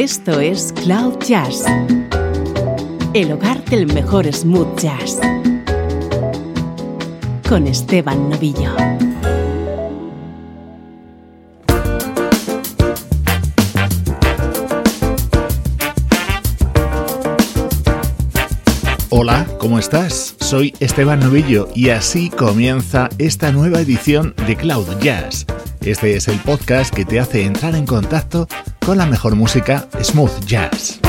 Esto es Cloud Jazz, el hogar del mejor smooth jazz, con Esteban Novillo. Hola, ¿cómo estás? Soy Esteban Novillo y así comienza esta nueva edición de Cloud Jazz. Este es el podcast que te hace entrar en contacto con la mejor música smooth jazz.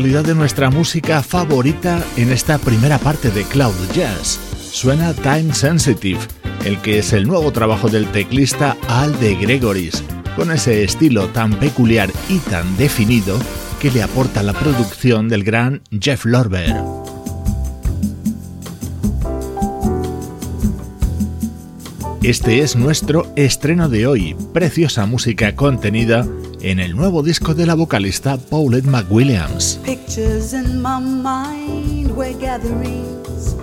Actualidad de nuestra música favorita en esta primera parte de Cloud Jazz. Suena Time Sensitive, el que es el nuevo trabajo del teclista Al de Gregoris, con ese estilo tan peculiar y tan definido que le aporta la producción del gran Jeff Lorber. Este es nuestro estreno de hoy, preciosa música contenida en el nuevo disco de la vocalista Paulette McWilliams. Pictures in my mind where gatherings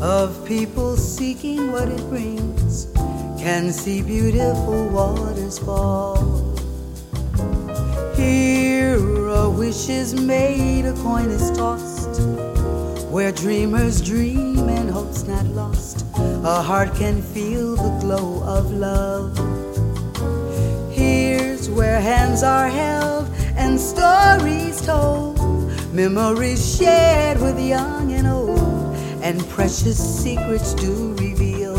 of people seeking what it brings can see beautiful waters fall. Here a wish is made, a coin is tossed. Where dreamers dream and hope's not lost, a heart can feel the glow of love. Here's where hands are held and stories told, memories shared with young and old, and precious secrets do reveal.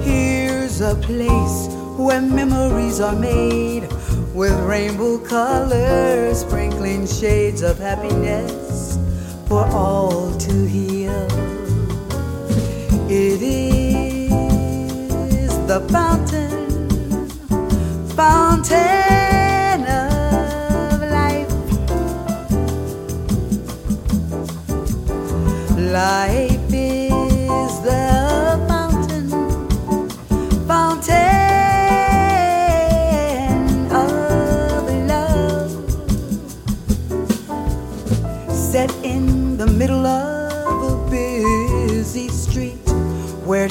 Here's a place where memories are made with rainbow colors, sprinkling shades of happiness for all to heal. It is the fountain, fountain of life. Life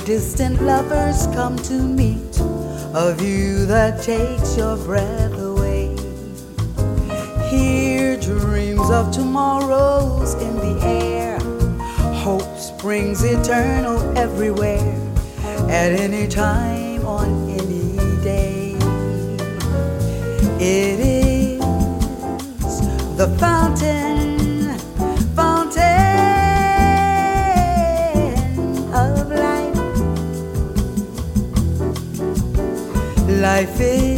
distant lovers come to meet, a view that takes your breath away. Here, dreams of tomorrows in the air, hope springs eternal everywhere, at any time on any day. It is the fountain, Life is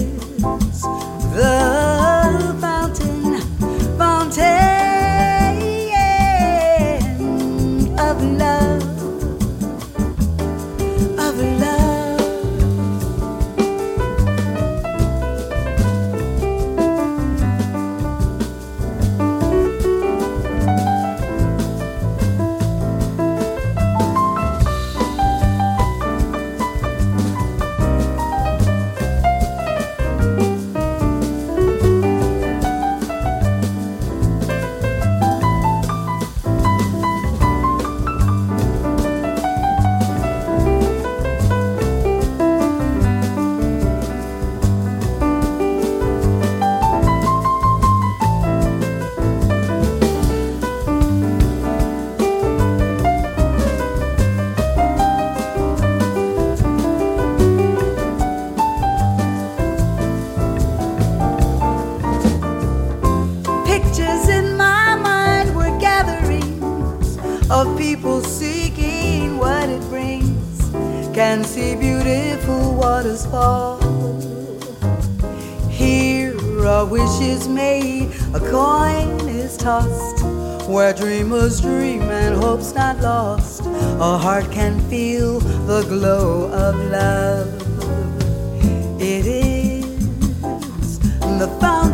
tossed. Where dreamers dream and hope's not lost. A heart can feel the glow of love. It is the fountain,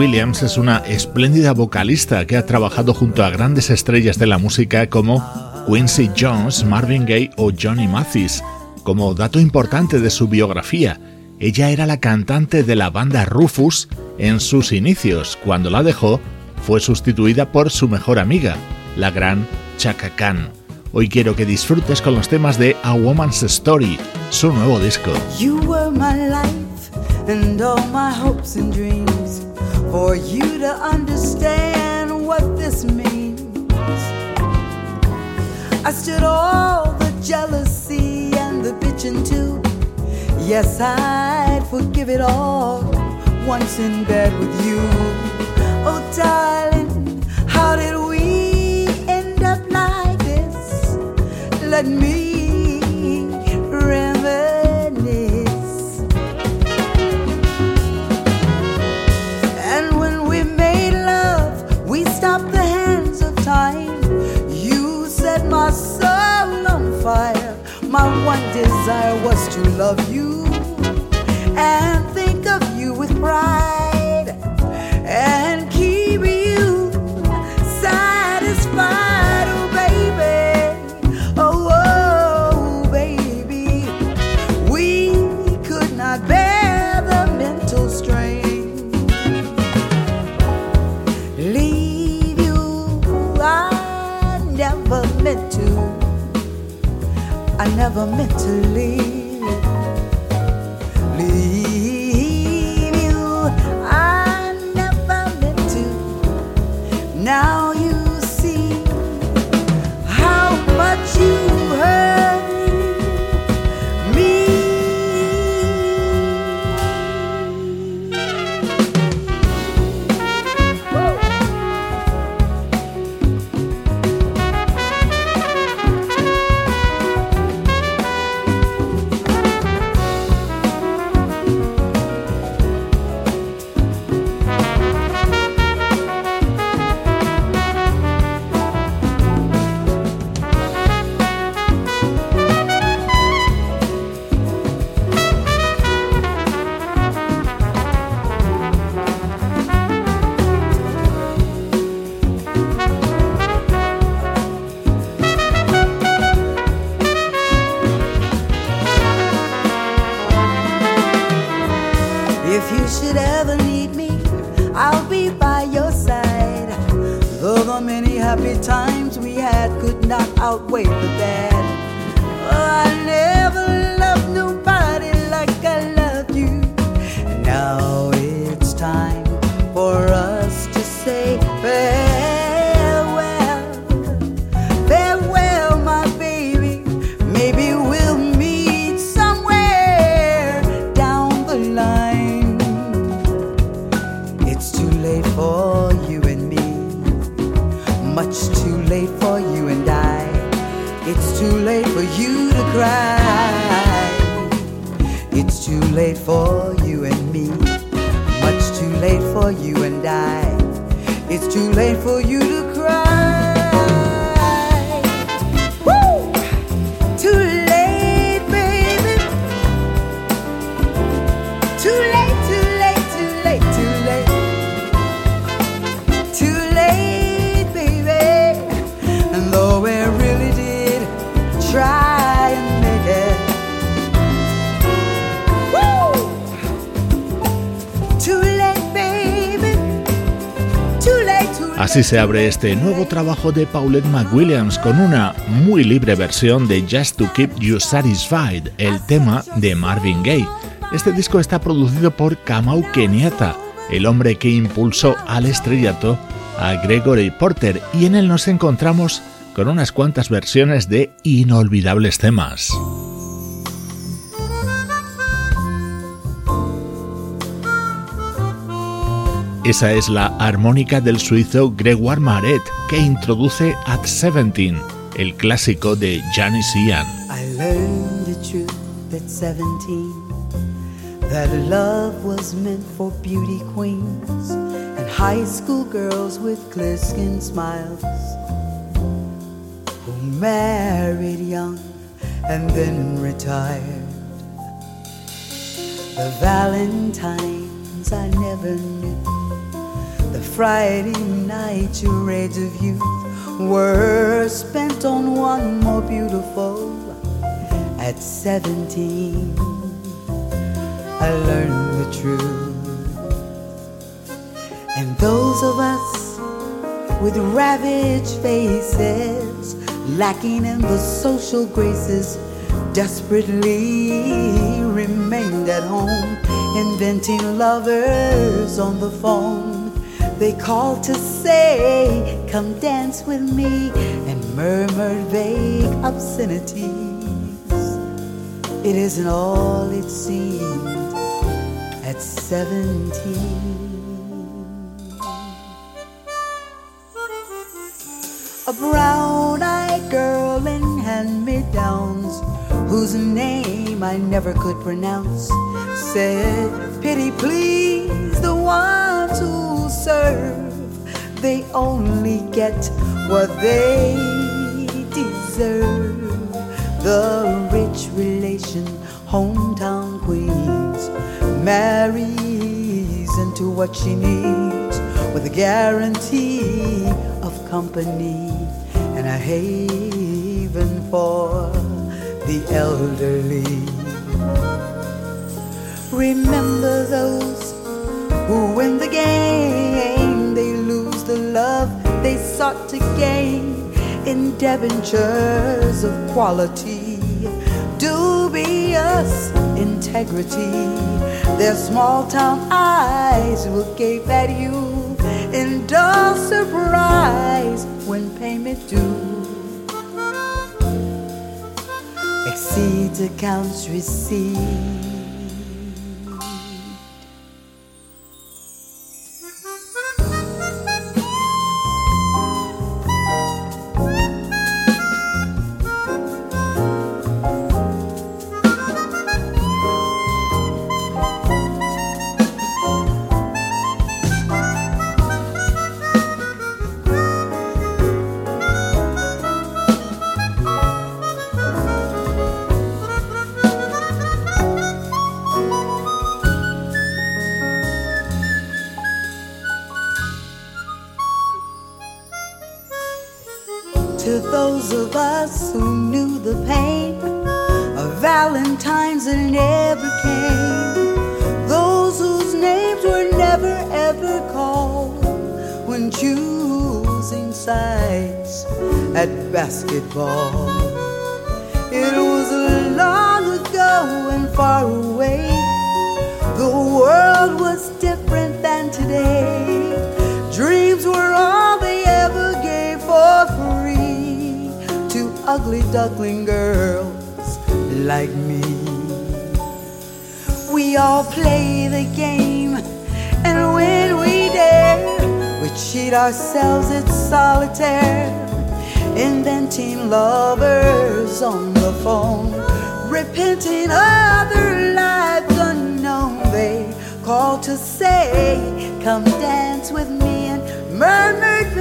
McWilliams es una espléndida vocalista que ha trabajado junto a grandes estrellas de la música como Quincy Jones, Marvin Gaye o Johnny Mathis. Como dato importante de su biografía, ella era la cantante de la banda Rufus en sus inicios. Cuando la dejó, fue sustituida por su mejor amiga, la gran Chaka Khan. Hoy quiero que disfrutes con los temas de A Woman's Story, su nuevo disco. For you to understand what this means. I stood all the jealousy and the bitching too. Yes, I'd forgive it all once in bed with you. Oh, darling, how did we end up like this? Let me My one desire was to love you and think of you with pride never meant to leave. Así se abre este nuevo trabajo de Paulette McWilliams con una muy libre versión de Just to Keep You Satisfied, el tema de Marvin Gaye. Este disco está producido por Kamau Kenyatta, el hombre que impulsó al estrellato a Gregory Porter, y en él nos encontramos con unas cuantas versiones de inolvidables temas. Esa es la armónica del suizo Gregoire Maret que introduce At 17, el clásico de Janis Ian. I learned the truth at 17 that love was meant for beauty queens and high school girls with clear smiles who married young and then retired. The Valentines I never knew The Friday night your charades of youth were spent on one more beautiful. At 17, I learned the truth. And those of us with ravaged faces, lacking in the social graces, desperately remained at home, inventing lovers on the phone they called to say, Come dance with me, and murmured vague obscenities. It isn't all it seemed at 17. A brown eyed girl in hand me downs, whose name I never could pronounce, said, Pity, please, the who serve, they only get what they deserve. the rich relation, hometown queens, marries into what she needs with a guarantee of company and a haven for the elderly. Remember those who win the game, they lose the love they sought to gain in debentures of quality, dubious integrity. Their small town eyes will gape at you in dull surprise when payment due. Exceeds accounts received. Basketball. It was long ago and far away. The world was different than today. Dreams were all they ever gave for free to ugly duckling girls like me. We all play the game, and when we dare, we cheat ourselves, it's solitaire. Inventing lovers on the phone, repenting other lives unknown. They call to say, Come dance with me, and murmured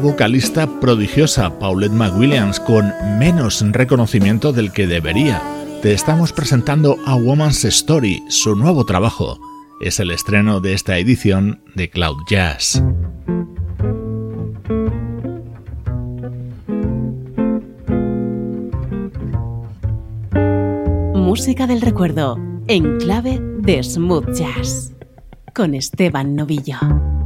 vocalista prodigiosa, Paulette McWilliams, con menos reconocimiento del que debería. Te estamos presentando A Woman's Story, su nuevo trabajo. Es el estreno de esta edición de Cloud Jazz. Música del recuerdo, en clave de smooth jazz, con Esteban Novillo.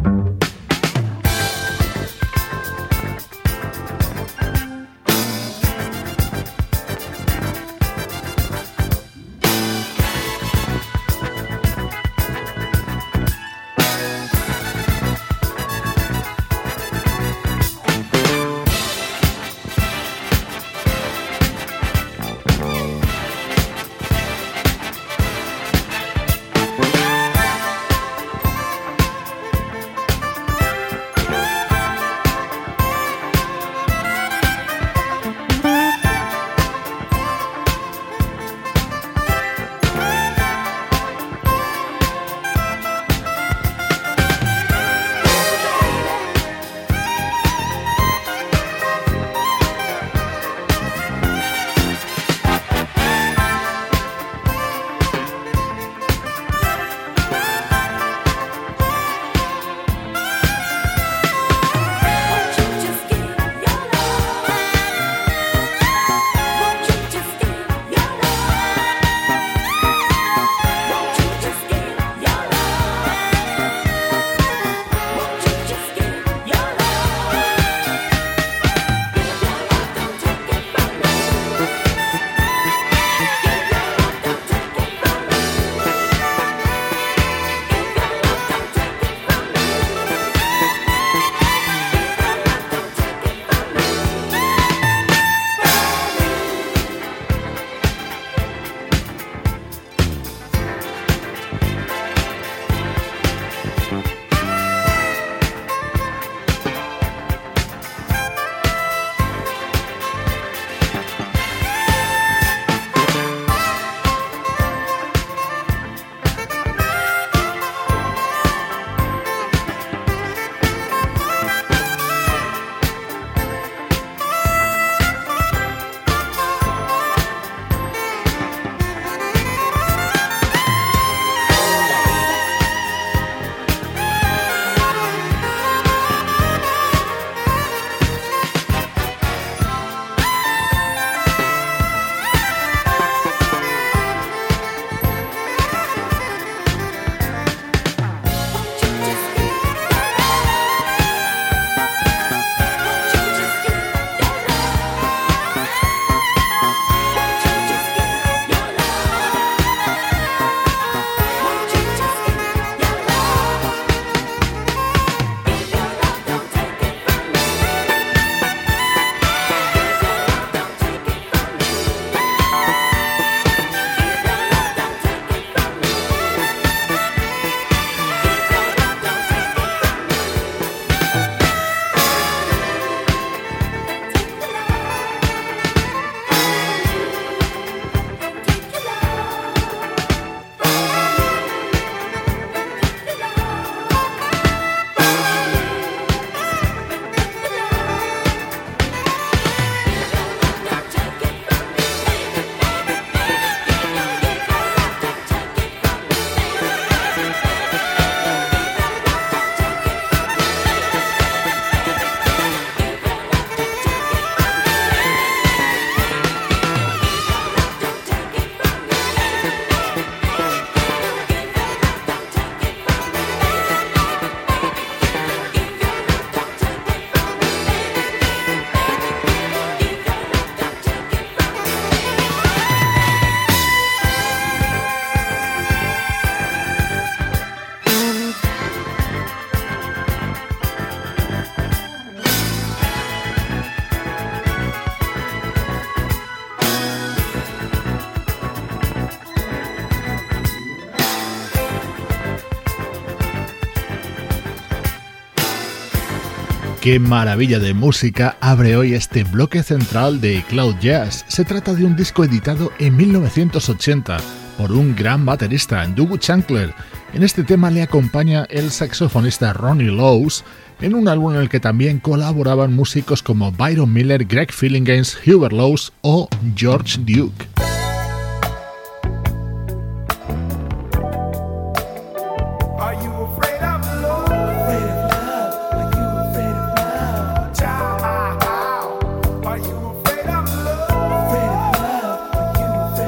Qué maravilla de música abre hoy este bloque central de Cloud Jazz. Se trata de un disco editado en 1980 por un gran baterista, Doug Chancler. En este tema le acompaña el saxofonista Ronnie Lowes en un álbum en el que también colaboraban músicos como Byron Miller, Greg Fillinganes, Hubert Lowes o George Duke.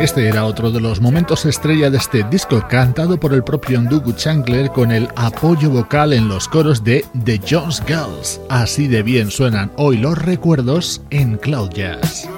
Este era otro de los momentos estrella de este disco, cantado por el propio Ndugu Chancler con el apoyo vocal en los coros de The Jones Girls. Así de bien suenan hoy los recuerdos en Cloud Jazz.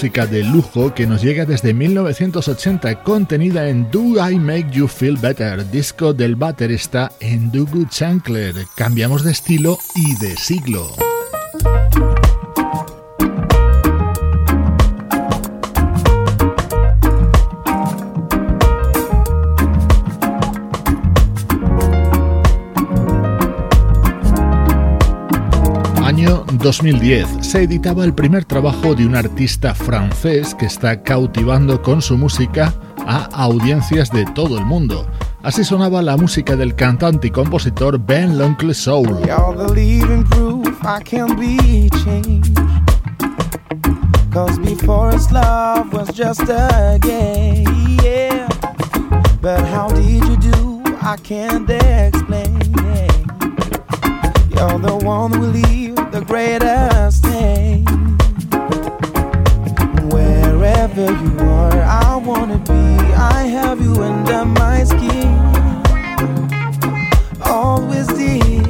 música de lujo que nos llega desde 1980, contenida en Do I Make You Feel Better, disco del baterista Endugu Chancler. Cambiamos de estilo y de siglo. 2010 se editaba el primer trabajo de un artista francés que está cautivando con su música a audiencias de todo el mundo. Así sonaba la música del cantante y compositor Ben Loncle Soul. But how did you do? I can't explain. You're the one who leaves. the greatest thing. Wherever you are, I wanna be. I have you under my skin. Always deep.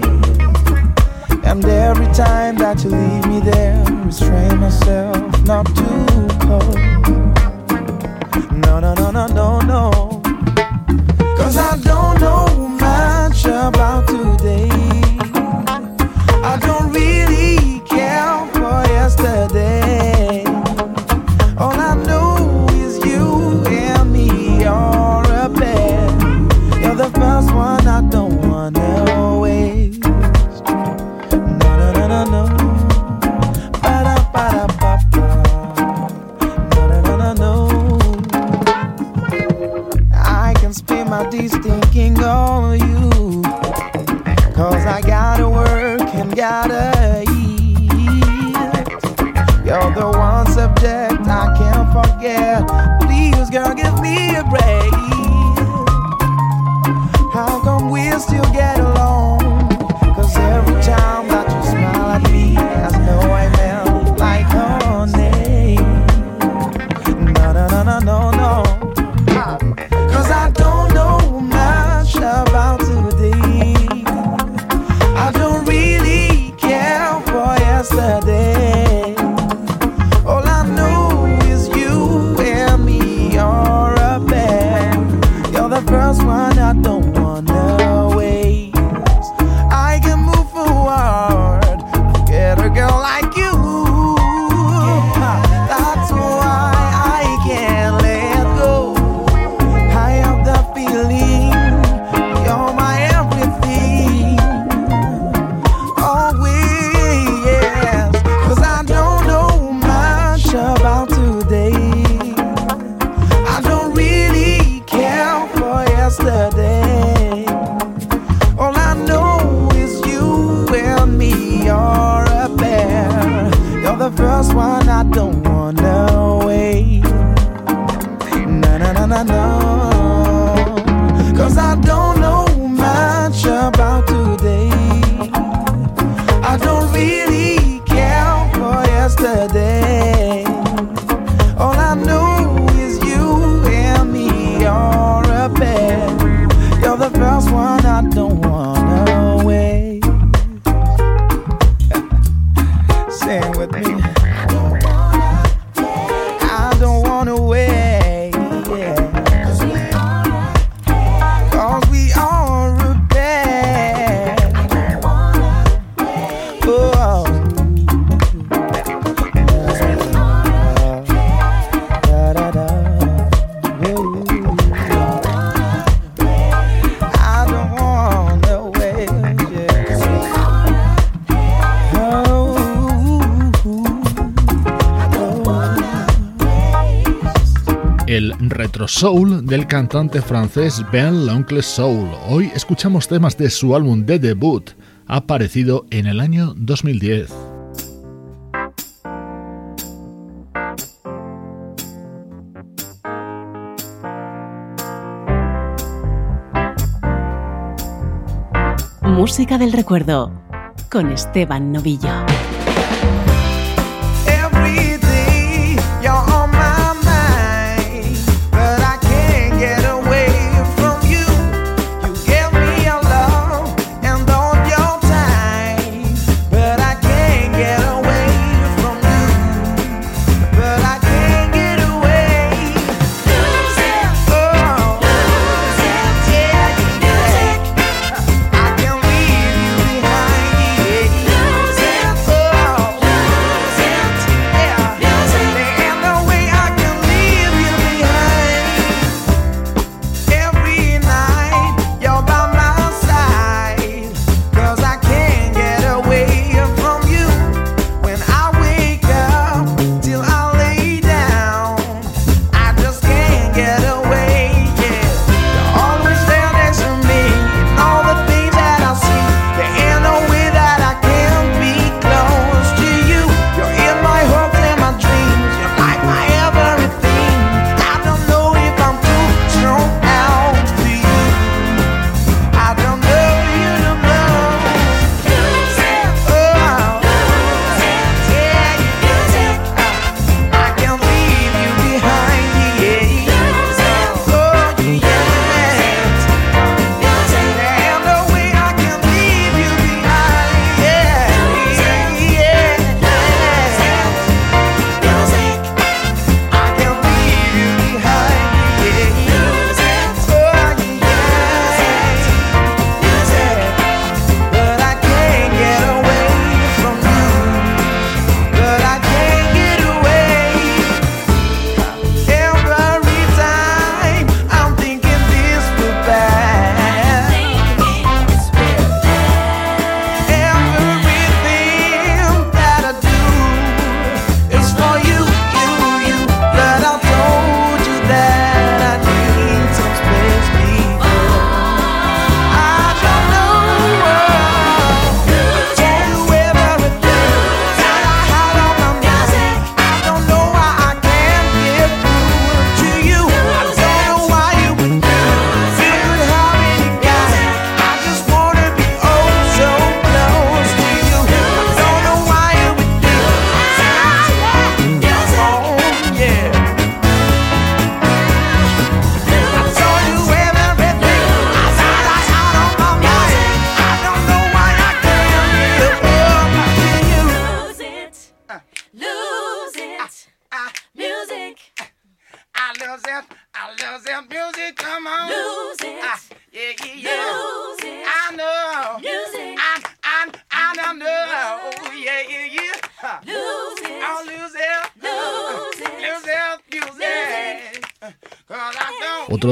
And every time that you leave me there, restrain myself not to close. soul del cantante francés Ben L'Oncle Soul. Hoy escuchamos temas de su álbum de debut, aparecido en el año 2010. Música del recuerdo con Esteban Novillo.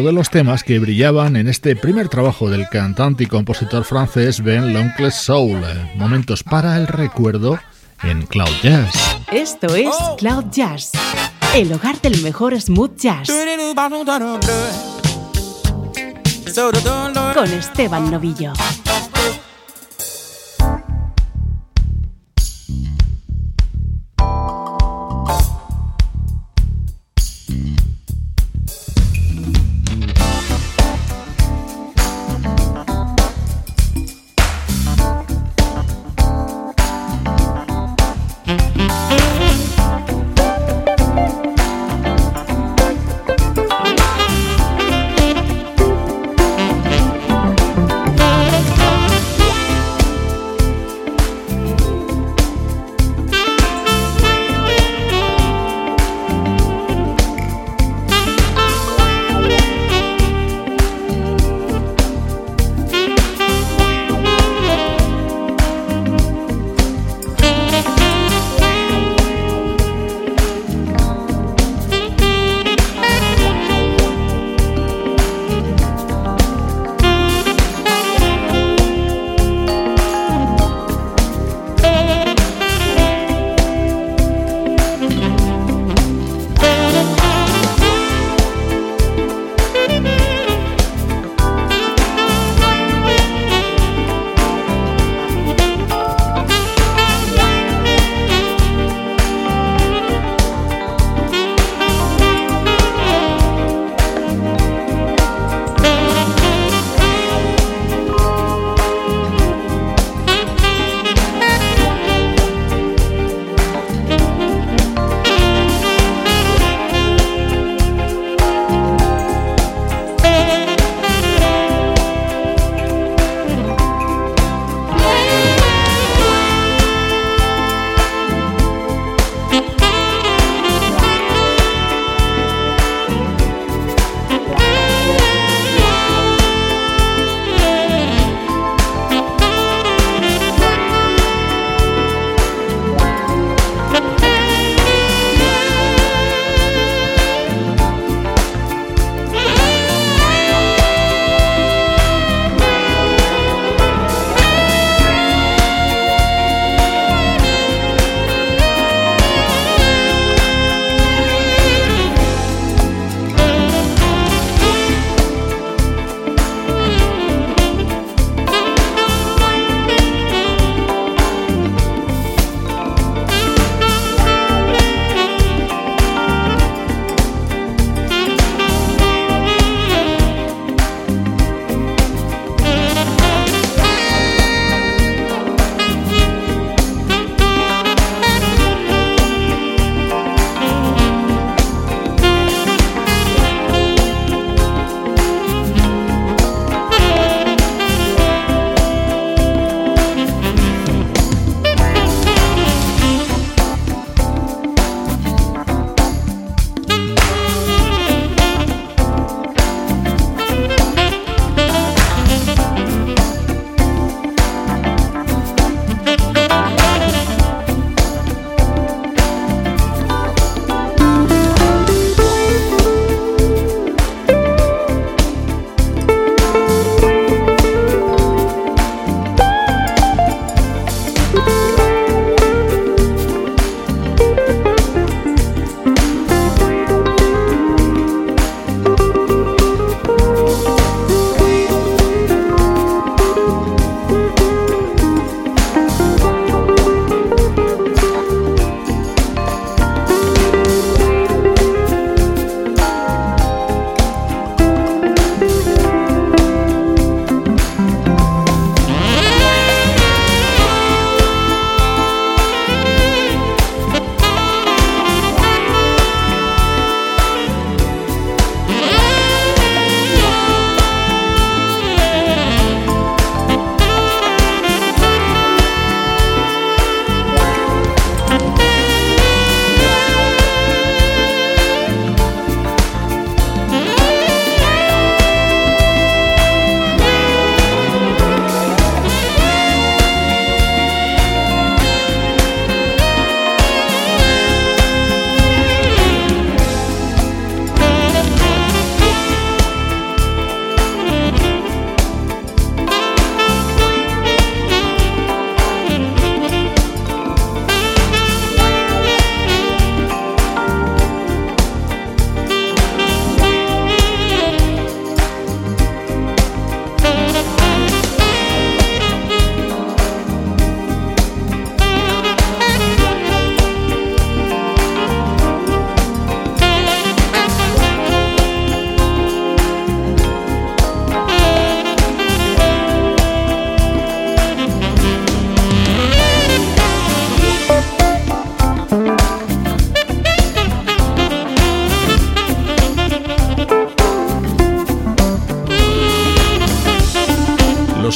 De los temas que brillaban en este primer trabajo del cantante y compositor francés Ben L'Oncle Soul. Momentos para el recuerdo en Cloud Jazz. Esto es Cloud Jazz, el hogar del mejor smooth jazz. Con Esteban Novillo.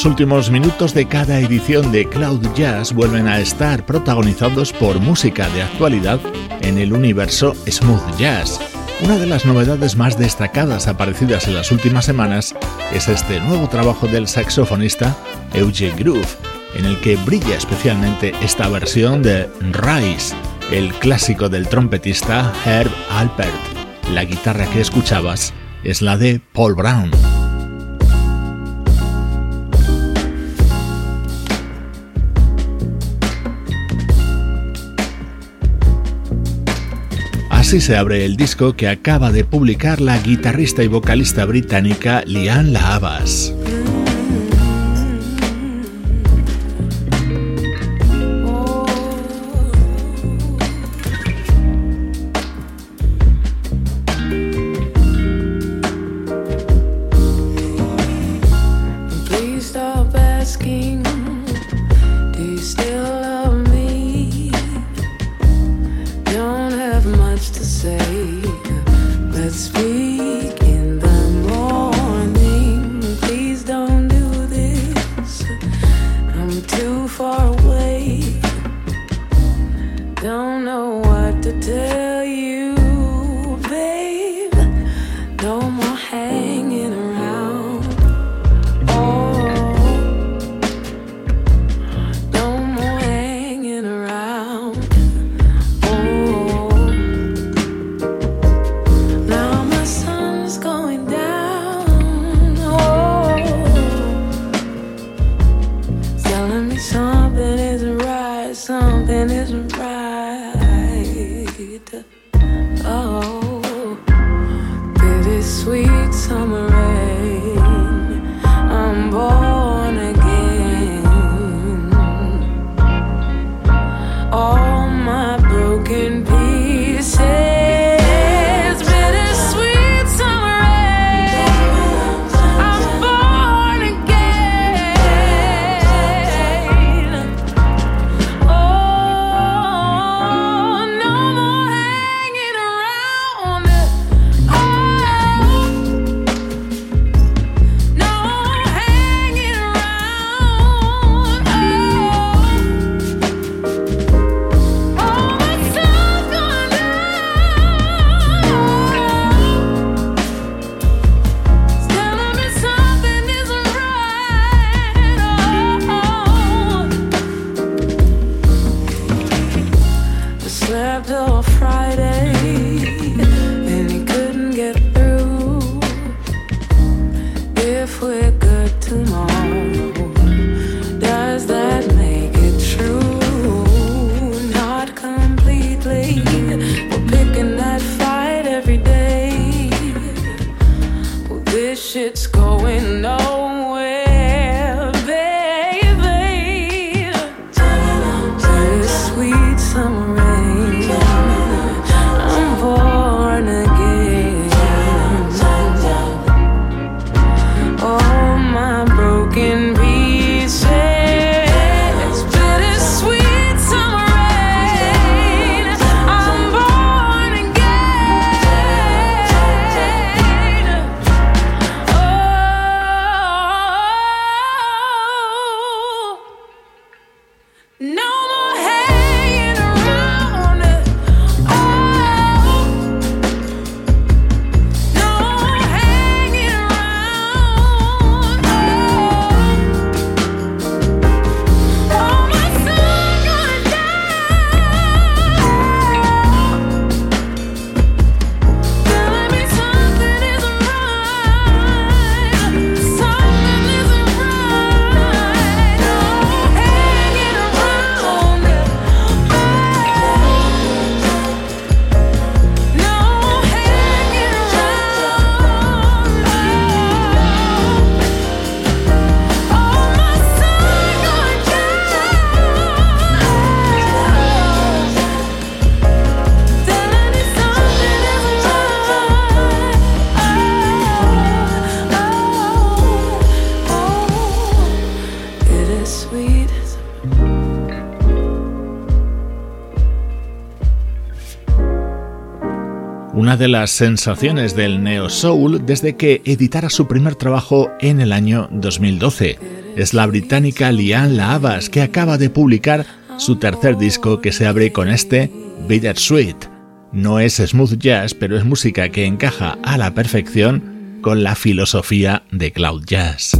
Los últimos minutos de cada edición de Cloud Jazz vuelven a estar protagonizados por música de actualidad en el universo smooth jazz. Una de las novedades más destacadas aparecidas en las últimas semanas es este nuevo trabajo del saxofonista Eugene Groove, en el que brilla especialmente esta versión de Rise, el clásico del trompetista Herb Alpert. La guitarra que escuchabas es la de Paul Brown. Se abre el disco que acaba de publicar la guitarrista y vocalista británica Lian Lahavas. Una de las sensaciones del neo soul desde que editara su primer trabajo en el año 2012. Es la británica Liane Lahavas que acaba de publicar su tercer disco que se abre con este Bitter Sweet. No es smooth jazz, pero es música que encaja a la perfección con la filosofía de cloud jazz.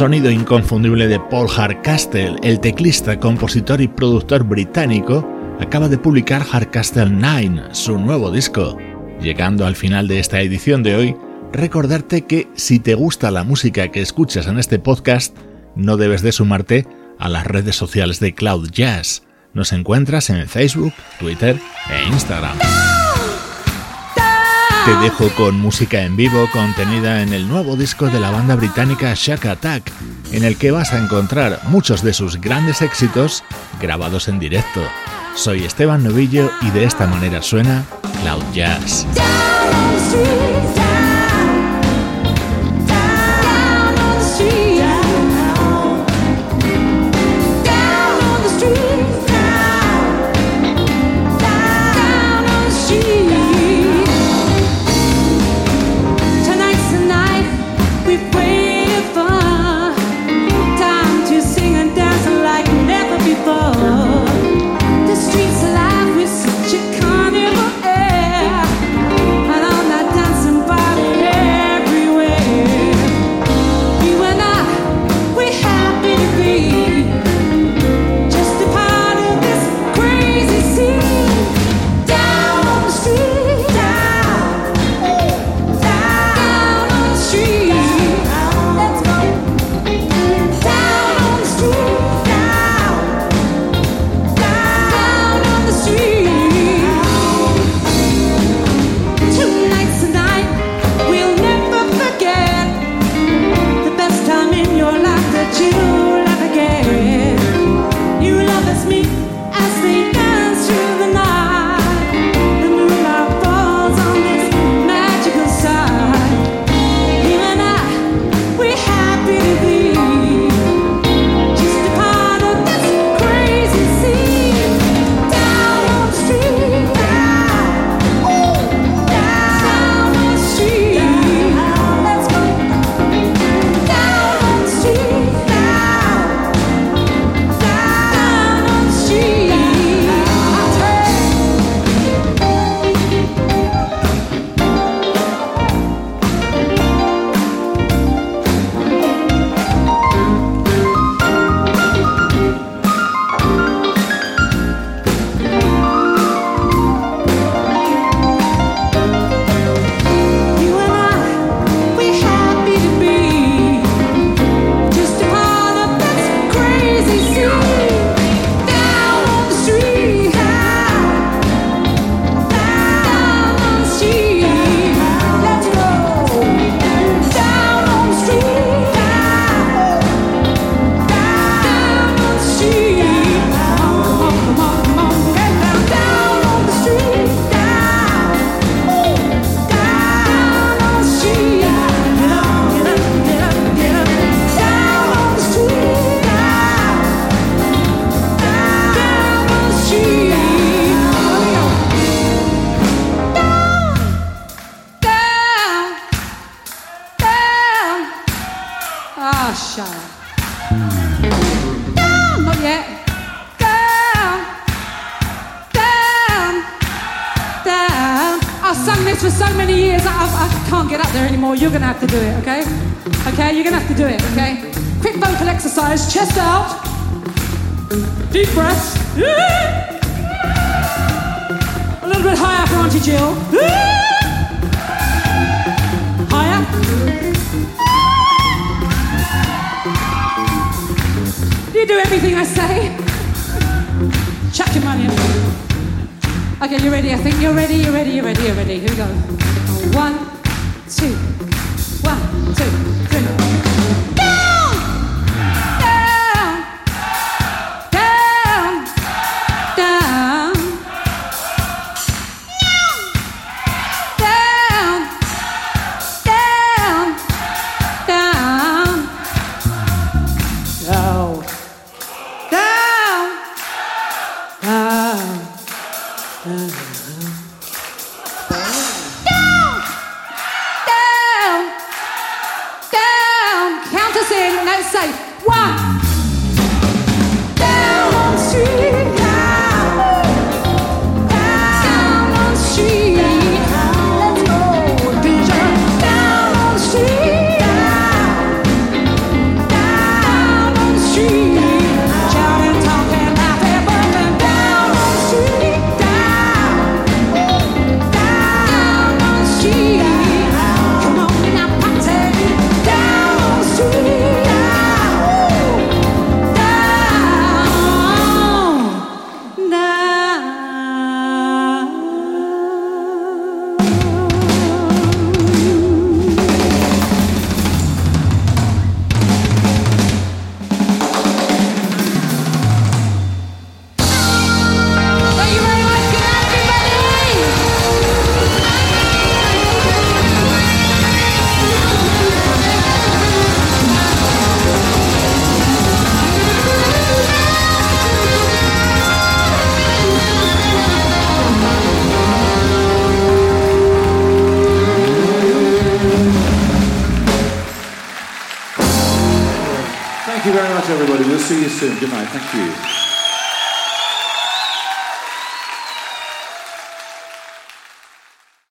Sonido inconfundible de Paul Hardcastle, el teclista, compositor y productor británico, acaba de publicar Hardcastle 9, su nuevo disco. Llegando al final de esta edición de hoy, recordarte que si te gusta la música que escuchas en este podcast, no debes de sumarte a las redes sociales de Cloud Jazz. Nos encuentras en Facebook, Twitter e Instagram. Te dejo con música en vivo contenida en el nuevo disco de la banda británica Shack Attack, en el que vas a encontrar muchos de sus grandes éxitos grabados en directo. Soy Esteban Novillo y de esta manera suena Cloud Jazz.